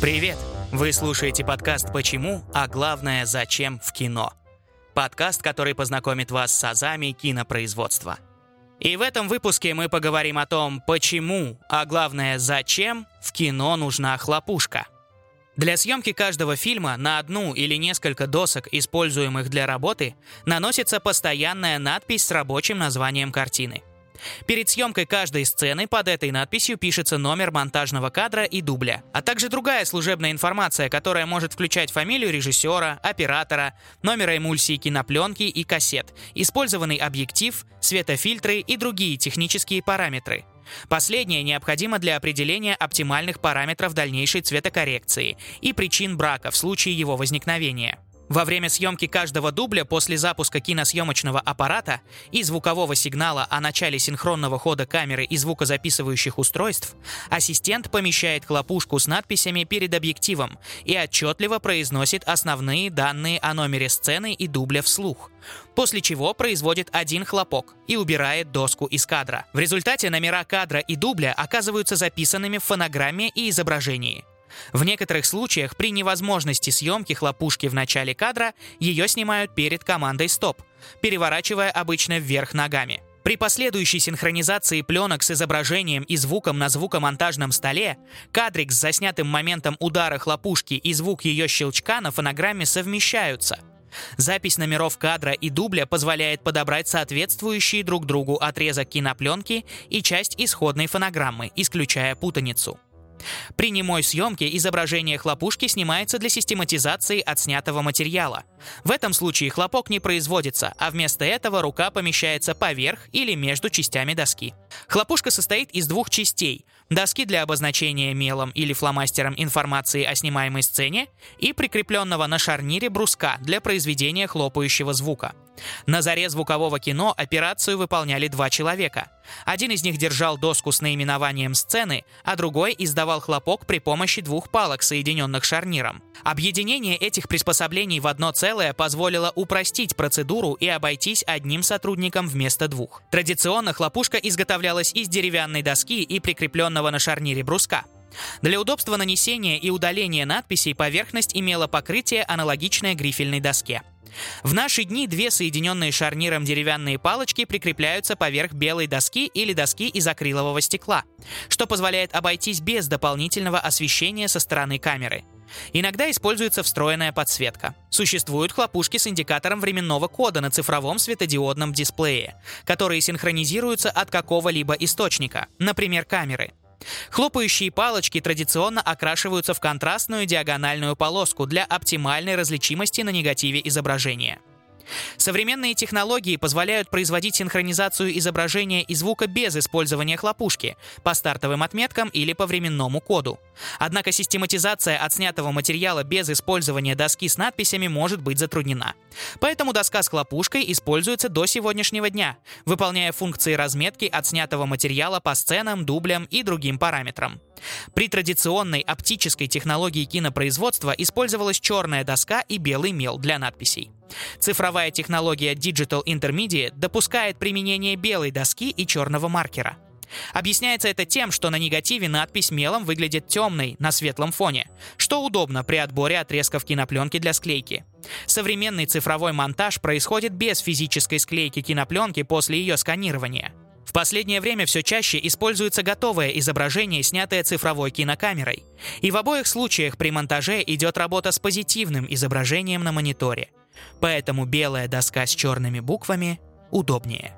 Привет! Вы слушаете подкаст «Почему?», а главное «Зачем?» в кино. Подкаст, который познакомит вас с азами кинопроизводства. И в этом выпуске мы поговорим о том, почему, а главное «Зачем?» в кино нужна хлопушка. Для съемки каждого фильма на одну или несколько досок, используемых для работы, наносится постоянная надпись с рабочим названием картины. Перед съемкой каждой сцены под этой надписью пишется номер монтажного кадра и дубля, а также другая служебная информация, которая может включать фамилию режиссера, оператора, номера эмульсии кинопленки и кассет, использованный объектив, светофильтры и другие технические параметры. Последнее необходимо для определения оптимальных параметров дальнейшей цветокоррекции и причин брака в случае его возникновения. Во время съемки каждого дубля после запуска киносъемочного аппарата и звукового сигнала о начале синхронного хода камеры и звукозаписывающих устройств, ассистент помещает хлопушку с надписями перед объективом и отчетливо произносит основные данные о номере сцены и дубля вслух, после чего производит один хлопок и убирает доску из кадра. В результате номера кадра и дубля оказываются записанными в фонограмме и изображении – в некоторых случаях при невозможности съемки хлопушки в начале кадра ее снимают перед командой «Стоп», переворачивая обычно вверх ногами. При последующей синхронизации пленок с изображением и звуком на звукомонтажном столе, кадрик с заснятым моментом удара хлопушки и звук ее щелчка на фонограмме совмещаются. Запись номеров кадра и дубля позволяет подобрать соответствующие друг другу отрезок кинопленки и часть исходной фонограммы, исключая путаницу. При немой съемке изображение хлопушки снимается для систематизации отснятого материала. В этом случае хлопок не производится, а вместо этого рука помещается поверх или между частями доски. Хлопушка состоит из двух частей – доски для обозначения мелом или фломастером информации о снимаемой сцене и прикрепленного на шарнире бруска для произведения хлопающего звука. На заре звукового кино операцию выполняли два человека. Один из них держал доску с наименованием сцены, а другой издавал хлопок при помощи двух палок, соединенных шарниром. Объединение этих приспособлений в одно целое позволило упростить процедуру и обойтись одним сотрудником вместо двух. Традиционно хлопушка изготовлялась из деревянной доски и прикрепленного на шарнире бруска. Для удобства нанесения и удаления надписей поверхность имела покрытие, аналогичное грифельной доске. В наши дни две соединенные шарниром деревянные палочки прикрепляются поверх белой доски или доски из акрилового стекла, что позволяет обойтись без дополнительного освещения со стороны камеры. Иногда используется встроенная подсветка. Существуют хлопушки с индикатором временного кода на цифровом светодиодном дисплее, которые синхронизируются от какого-либо источника, например, камеры. Хлопающие палочки традиционно окрашиваются в контрастную диагональную полоску для оптимальной различимости на негативе изображения. Современные технологии позволяют производить синхронизацию изображения и звука без использования хлопушки, по стартовым отметкам или по временному коду. Однако систематизация отснятого материала без использования доски с надписями может быть затруднена. Поэтому доска с хлопушкой используется до сегодняшнего дня, выполняя функции разметки отснятого материала по сценам, дублям и другим параметрам. При традиционной оптической технологии кинопроизводства использовалась черная доска и белый мел для надписей. Цифровая технология Digital Intermediate допускает применение белой доски и черного маркера. Объясняется это тем, что на негативе надпись мелом выглядит темной на светлом фоне, что удобно при отборе отрезков кинопленки для склейки. Современный цифровой монтаж происходит без физической склейки кинопленки после ее сканирования. В последнее время все чаще используется готовое изображение, снятое цифровой кинокамерой. И в обоих случаях при монтаже идет работа с позитивным изображением на мониторе. Поэтому белая доска с черными буквами удобнее.